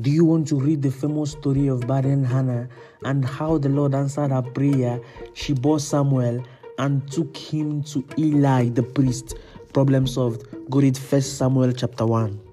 Do you want to read the famous story of barren Hannah and how the Lord answered her prayer? She bore Samuel and took him to Eli the priest. Problem solved. Go read 1 Samuel chapter 1.